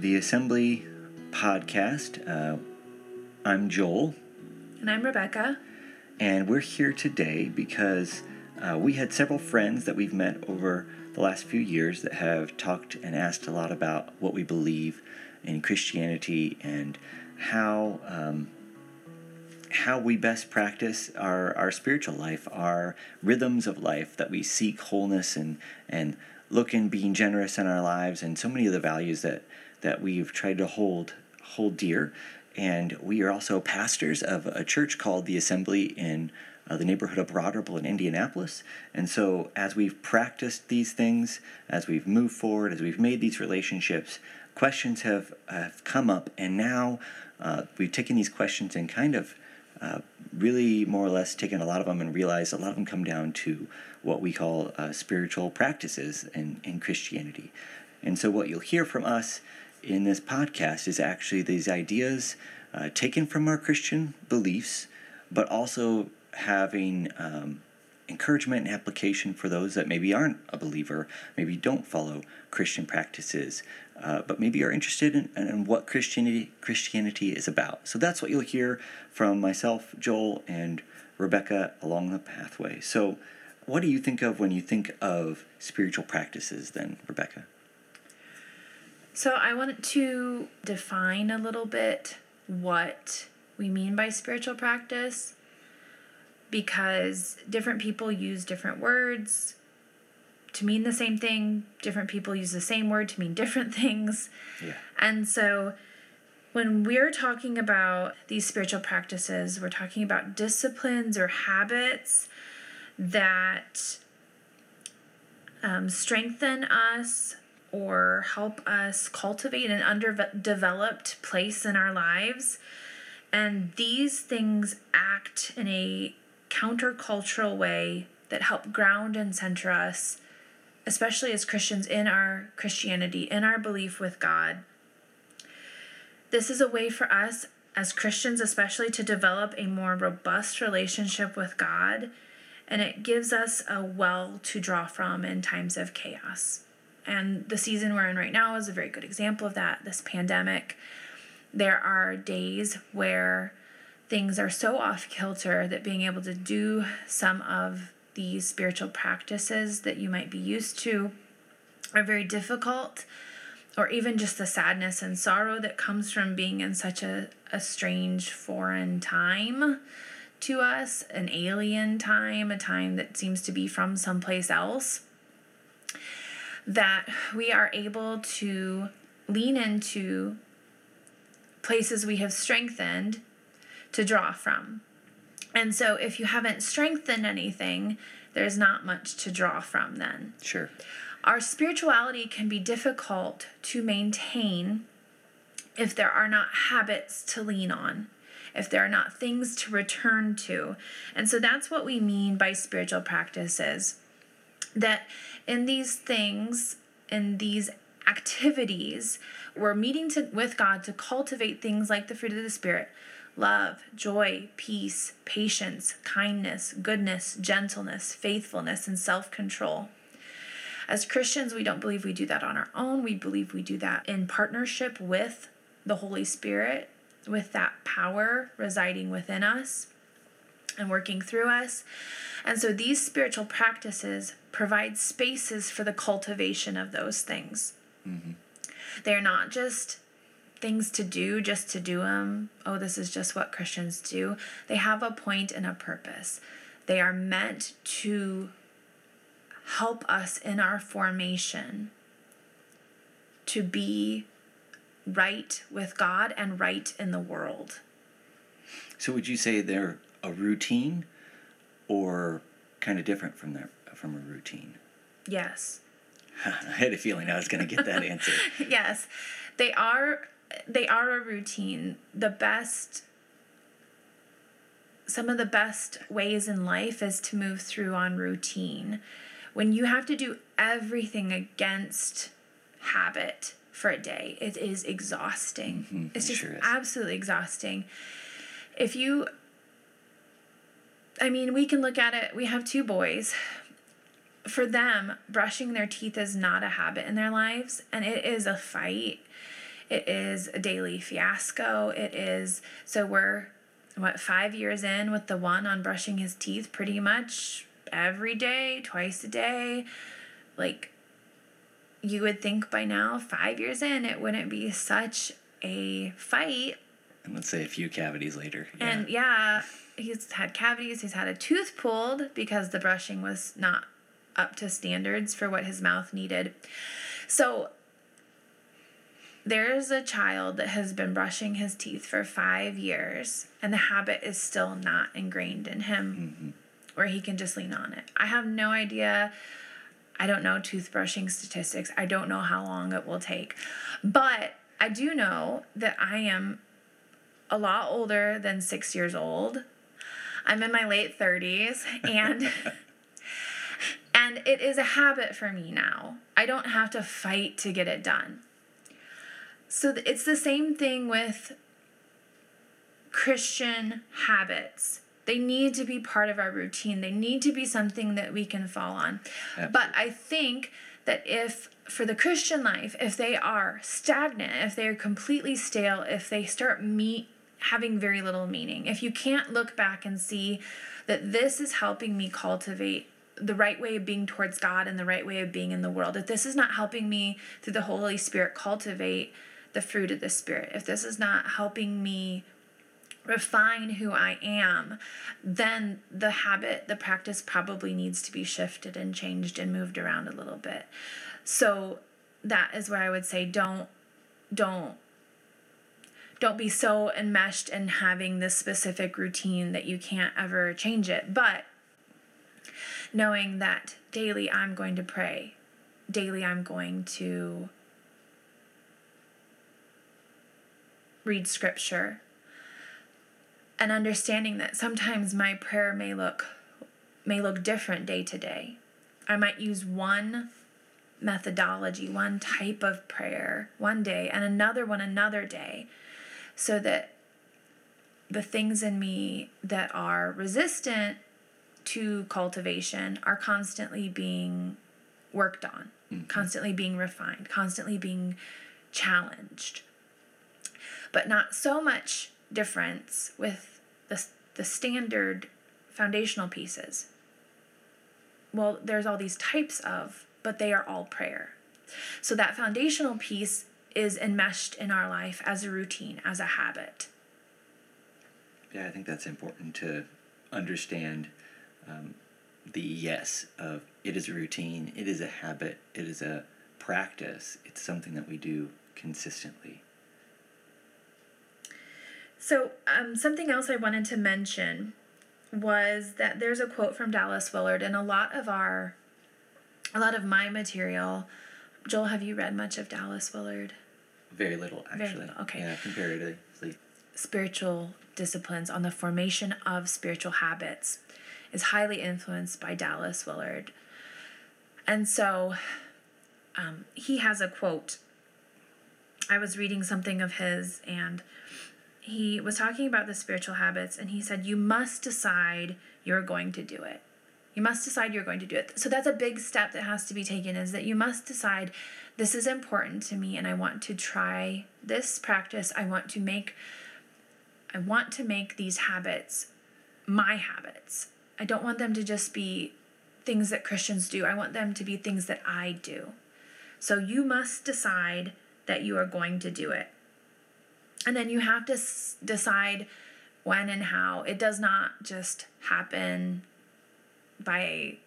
Well, welcome to the Assembly podcast. Uh, I'm Joel, And I'm Rebecca. and we're here today because uh, we had several friends that we've met over the last few years that have talked and asked a lot about what we believe in Christianity and how um, how we best practice our, our spiritual life, our rhythms of life, that we seek wholeness and and look in being generous in our lives, and so many of the values that that we've tried to hold hold dear. And we are also pastors of a church called the Assembly in uh, the neighborhood of Ripple in Indianapolis. And so, as we've practiced these things, as we've moved forward, as we've made these relationships, questions have, have come up, and now uh, we've taken these questions and kind of uh, really more or less taken a lot of them and realized a lot of them come down to what we call uh, spiritual practices in, in Christianity. And so, what you'll hear from us in this podcast is actually these ideas uh, taken from our Christian beliefs, but also having um, encouragement and application for those that maybe aren't a believer, maybe don't follow Christian practices, uh, but maybe are interested in, in what Christianity Christianity is about. So that's what you'll hear from myself, Joel, and Rebecca along the pathway. So, what do you think of when you think of spiritual practices, then, Rebecca? So I wanted to define a little bit what we mean by spiritual practice because different people use different words to mean the same thing. Different people use the same word to mean different things. Yeah. And so when we're talking about these spiritual practices, we're talking about disciplines or habits that um, strengthen us or help us cultivate an underdeveloped place in our lives. And these things act in a countercultural way that help ground and center us, especially as Christians, in our Christianity, in our belief with God. This is a way for us as Christians, especially, to develop a more robust relationship with God, and it gives us a well to draw from in times of chaos. And the season we're in right now is a very good example of that this pandemic. There are days where things are so off kilter that being able to do some of these spiritual practices that you might be used to are very difficult or even just the sadness and sorrow that comes from being in such a, a strange foreign time to us, an alien time, a time that seems to be from someplace else, that we are able to lean into places we have strengthened to draw from. And so if you haven't strengthened anything, there's not much to draw from then. Sure. Our spirituality can be difficult to maintain if there are not habits to lean on, if there are not things to return to. And so that's what we mean by spiritual practices. That in these things, in these activities, we're meeting to, with God to cultivate things like the fruit of the Spirit love, joy, peace, patience, kindness, goodness, gentleness, faithfulness, and self control. As Christians, we don't believe we do that on our own. We believe we do that in partnership with the Holy Spirit, with that power residing within us and working through us. And so these spiritual practices provide spaces for the cultivation of those things. Mm-hmm. They're not just things to do just to do them. Oh, this is just what Christians do. They have a point and a purpose. They are meant to help us in our formation to be right with God and right in the world. So, would you say they're a routine or kind of different from their, from a routine? Yes. I had a feeling I was going to get that answer. yes. They are they are a routine. The best some of the best ways in life is to move through on routine. When you have to do everything against habit for a day, it is exhausting. Mm-hmm, it's it just sure is. absolutely exhausting. If you I mean, we can look at it. We have two boys. for them, brushing their teeth is not a habit in their lives, and it is a fight. It is a daily fiasco. It is, so we're, what, five years in with the one on brushing his teeth pretty much every day, twice a day. Like, you would think by now, five years in, it wouldn't be such a fight. And let's say a few cavities later. Yeah. And yeah, he's had cavities, he's had a tooth pulled because the brushing was not up to standards for what his mouth needed. So there's a child that has been brushing his teeth for five years, and the habit is still not ingrained in him mm-hmm. where he can just lean on it. I have no idea. I don't know toothbrushing statistics. I don't know how long it will take. But I do know that I am a lot older than six years old. I'm in my late 30s, and And it is a habit for me now. I don't have to fight to get it done. So it's the same thing with Christian habits. They need to be part of our routine. They need to be something that we can fall on. Absolutely. But I think that if for the Christian life, if they are stagnant, if they are completely stale, if they start meet having very little meaning, if you can't look back and see that this is helping me cultivate the right way of being towards God and the right way of being in the world, if this is not helping me through the Holy Spirit cultivate the fruit of the Spirit, if this is not helping me refine who I am, then the habit, the practice probably needs to be shifted and changed and moved around a little bit. So that is where I would say don't don't don't be so enmeshed in having this specific routine that you can't ever change it. But knowing that daily I'm going to pray, daily I'm going to read scripture, and understanding that sometimes my prayer may look may look different day to day. I might use one methodology, one type of prayer one day and another one another day so that the things in me that are resistant to cultivation are constantly being worked on, mm-hmm. constantly being refined, constantly being challenged. But not so much difference with the, the standard foundational pieces. Well, there's all these types of, but they are all prayer. So that foundational piece is enmeshed in our life as a routine, as a habit. Yeah, I think that's important to understand um, the yes of it is a routine, it is a habit, it is a practice, it's something that we do consistently. So, um, something else I wanted to mention was that there's a quote from Dallas Willard, and a lot of our, a lot of my material. Joel, have you read much of Dallas Willard? Very little, actually. Very little. Okay. Yeah, comparatively. Spiritual disciplines on the formation of spiritual habits is highly influenced by Dallas Willard. And so um, he has a quote. I was reading something of his, and he was talking about the spiritual habits, and he said, You must decide you're going to do it. You must decide you're going to do it. So that's a big step that has to be taken is that you must decide this is important to me and I want to try this practice. I want to make I want to make these habits my habits. I don't want them to just be things that Christians do. I want them to be things that I do. So you must decide that you are going to do it. And then you have to s- decide when and how. It does not just happen by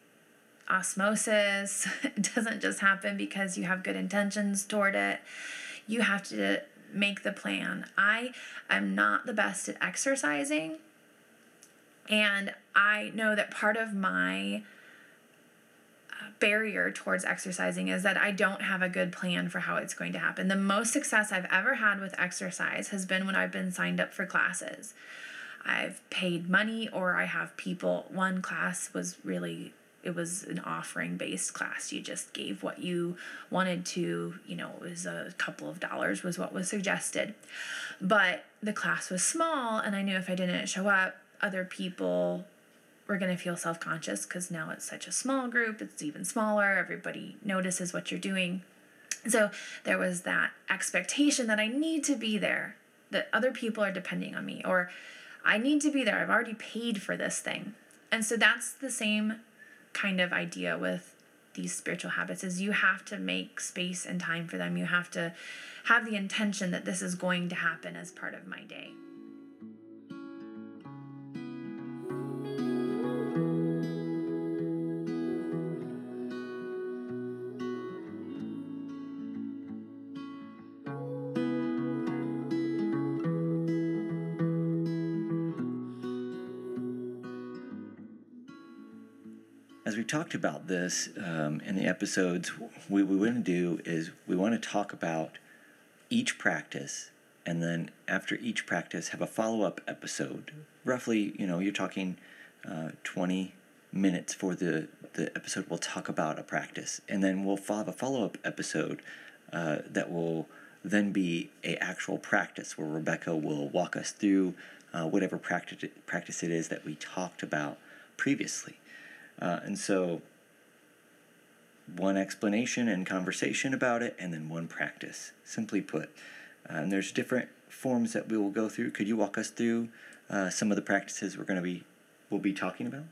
osmosis, it doesn't just happen because you have good intentions toward it. You have to make the plan. I am not the best at exercising. And I know that part of my uh, barrier towards exercising is that I don't have a good plan for how it's going to happen. The most success I've ever had with exercise has been when I've been signed up for classes. I've paid money or I have people. One class was really it was an offering based class. You just gave what you wanted to, you know, it was a couple of dollars was what was suggested. But the class was small and I knew if I didn't show up, other people we're going to feel self conscious because now it's such a small group, it's even smaller, everybody notices what you're doing. So there was that expectation that I need to be there, that other people are depending on me, or I need to be there. I've already paid for this thing. And so that's the same kind of idea with these spiritual habits is you have to make space and time for them. You have to have the intention that this is going to happen as part of my day. Talked about this um, in the episodes, what we want to do is we want to talk about each practice, and then after each practice, have a follow up episode. Roughly, you know, you're talking uh, 20 minutes for the, the episode. We'll talk about a practice, and then we'll have a follow up episode uh, that will then be a actual practice where Rebecca will walk us through uh, whatever practice practice it is that we talked about previously. Uh, and so, one explanation and conversation about it, and then one practice, simply put. Uh, and there's different forms that we will go through. Could you walk us through uh, some of the practices we're going to be we'll be talking about?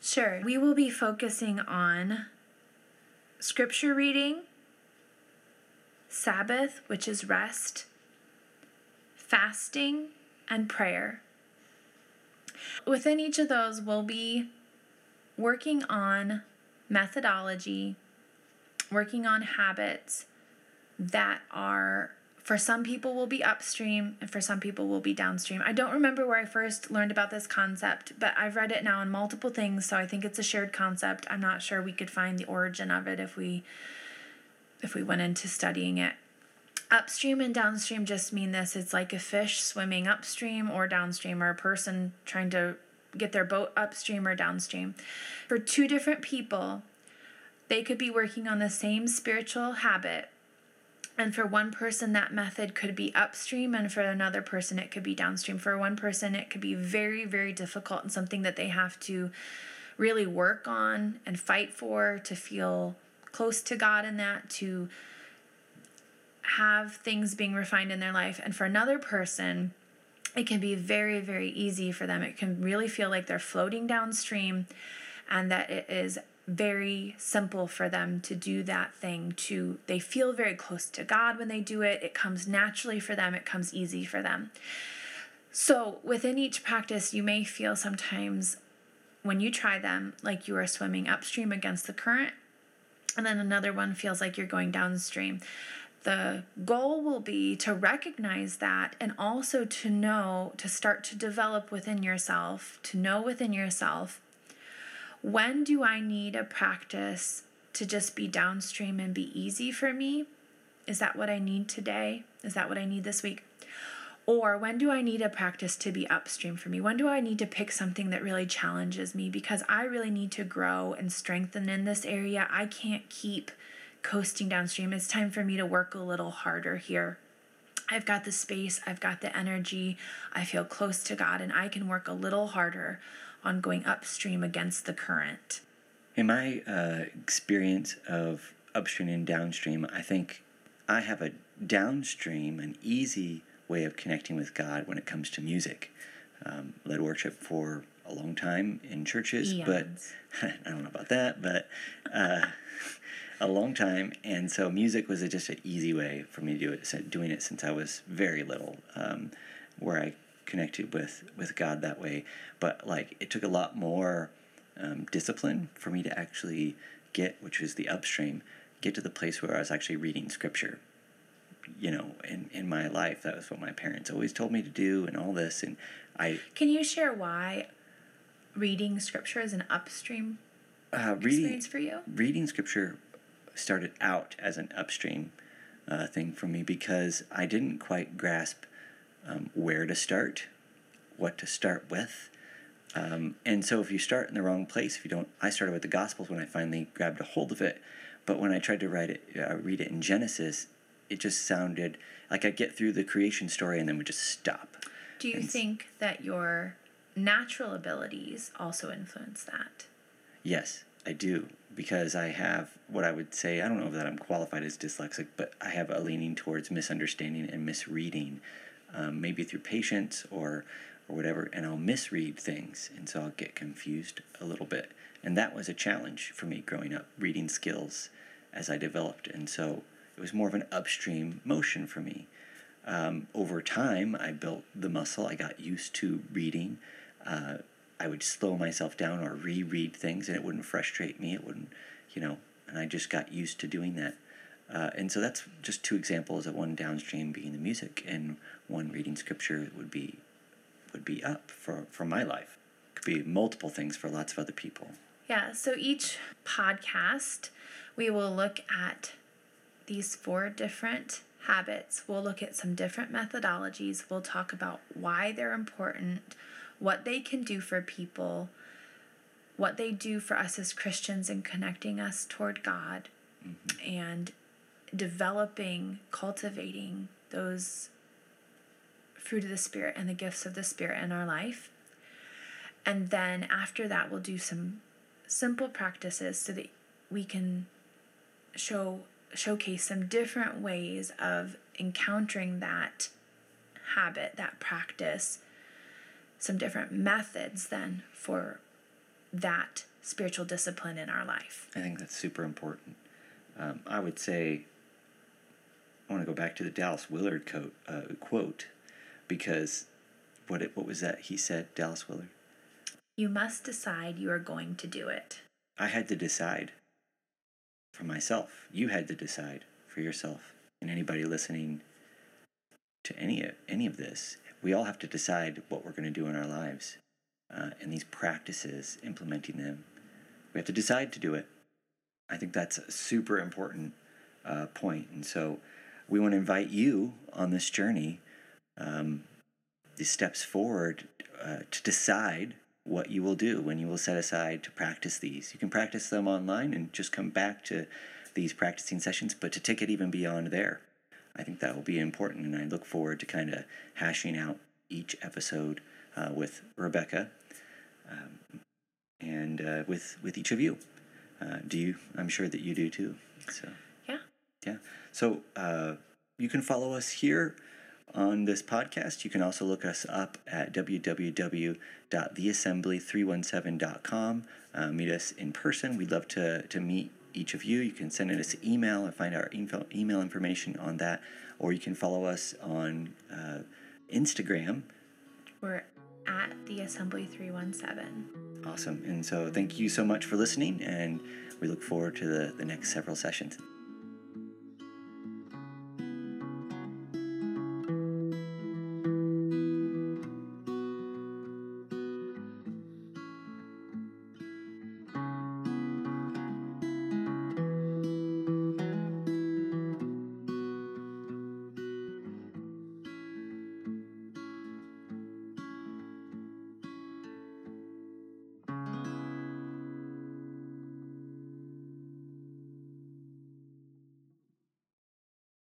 Sure. We will be focusing on scripture reading, Sabbath, which is rest, fasting, and prayer. Within each of those, we'll be working on methodology, working on habits that are for some people will be upstream and for some people will be downstream. I don't remember where I first learned about this concept, but I've read it now in multiple things, so I think it's a shared concept. I'm not sure we could find the origin of it if we if we went into studying it. Upstream and downstream just mean this. It's like a fish swimming upstream or downstream or a person trying to get their boat upstream or downstream. For two different people, they could be working on the same spiritual habit. And for one person, that method could be upstream, and for another person, it could be downstream. For one person, it could be very, very difficult and something that they have to really work on and fight for to feel close to God in that, to have things being refined in their life. And for another person, it can be very, very easy for them. It can really feel like they're floating downstream and that it is very simple for them to do that thing to they feel very close to God when they do it. It comes naturally for them, it comes easy for them. So, within each practice, you may feel sometimes when you try them like you are swimming upstream against the current, and then another one feels like you're going downstream the goal will be to recognize that and also to know, to start to develop within yourself, to know within yourself when do I need a practice to just be downstream and be easy for me? Is that what I need today? Is that what I need this week? Or when do I need a practice to be upstream for me? When do I need to pick something that really challenges me? Because I really need to grow and strengthen in this area. I can't keep coasting downstream. It's time for me to work a little harder here. I've got the space, I've got the energy, I feel close to God, and I can work a little harder on going upstream against the current. In my uh, experience of upstream and downstream, I think I have a downstream, an easy way of connecting with God when it comes to music. Um, led worship for a long time in churches, Eons. but I don't know about that, but uh, a long time, and so music was a, just an easy way for me to do it. Doing it since I was very little, um, where I connected with with God that way. But like it took a lot more um, discipline for me to actually get, which was the upstream, get to the place where I was actually reading scripture. You know, in in my life, that was what my parents always told me to do, and all this. And I can you share why reading scripture is an upstream uh, reading, experience for you? Reading scripture started out as an upstream uh, thing for me because I didn't quite grasp um, where to start, what to start with. Um, and so if you start in the wrong place, if you don't, I started with the Gospels when I finally grabbed a hold of it. But when I tried to write it, uh, read it in Genesis, it just sounded like I'd get through the creation story and then would just stop. Do you and think that your natural abilities also influence that. Yes, I do because I have what I would say, I don't know that I'm qualified as dyslexic, but I have a leaning towards misunderstanding and misreading, um, maybe through patience or, or whatever, and I'll misread things, and so I'll get confused a little bit. And that was a challenge for me growing up, reading skills as I developed, and so it was more of an upstream motion for me. Um, over time, I built the muscle. I got used to reading. Uh, I would slow myself down or reread things, and it wouldn't frustrate me. It wouldn't, you know, and I just got used to doing that. Uh, and so that's just two examples of one downstream being the music, and one reading scripture would be would be up for for my life. Could be multiple things for lots of other people. Yeah. So each podcast, we will look at these four different habits. We'll look at some different methodologies. We'll talk about why they're important what they can do for people, what they do for us as Christians in connecting us toward God, mm-hmm. and developing, cultivating those fruit of the Spirit and the gifts of the Spirit in our life. And then after that, we'll do some simple practices so that we can show showcase some different ways of encountering that habit, that practice some different methods then for that spiritual discipline in our life. I think that's super important. Um, I would say I want to go back to the Dallas Willard quote, uh, quote because what it, what was that he said, Dallas Willard? You must decide you are going to do it. I had to decide for myself. You had to decide for yourself. And anybody listening to any of, any of this we all have to decide what we're going to do in our lives. Uh, and these practices, implementing them, we have to decide to do it. I think that's a super important uh, point. And so we want to invite you on this journey, um, these steps forward uh, to decide what you will do when you will set aside to practice these. You can practice them online and just come back to these practicing sessions, but to take it even beyond there. I think that will be important, and I look forward to kind of hashing out each episode uh, with Rebecca um, and uh, with with each of you. Uh, do you? I'm sure that you do too. So yeah, yeah. So uh, you can follow us here on this podcast. You can also look us up at www.theassembly317.com. Uh, meet us in person. We'd love to, to meet each of you. You can send us an email and find our email information on that, or you can follow us on uh, Instagram. We're at the Assembly 317. Awesome. And so thank you so much for listening, and we look forward to the, the next several sessions.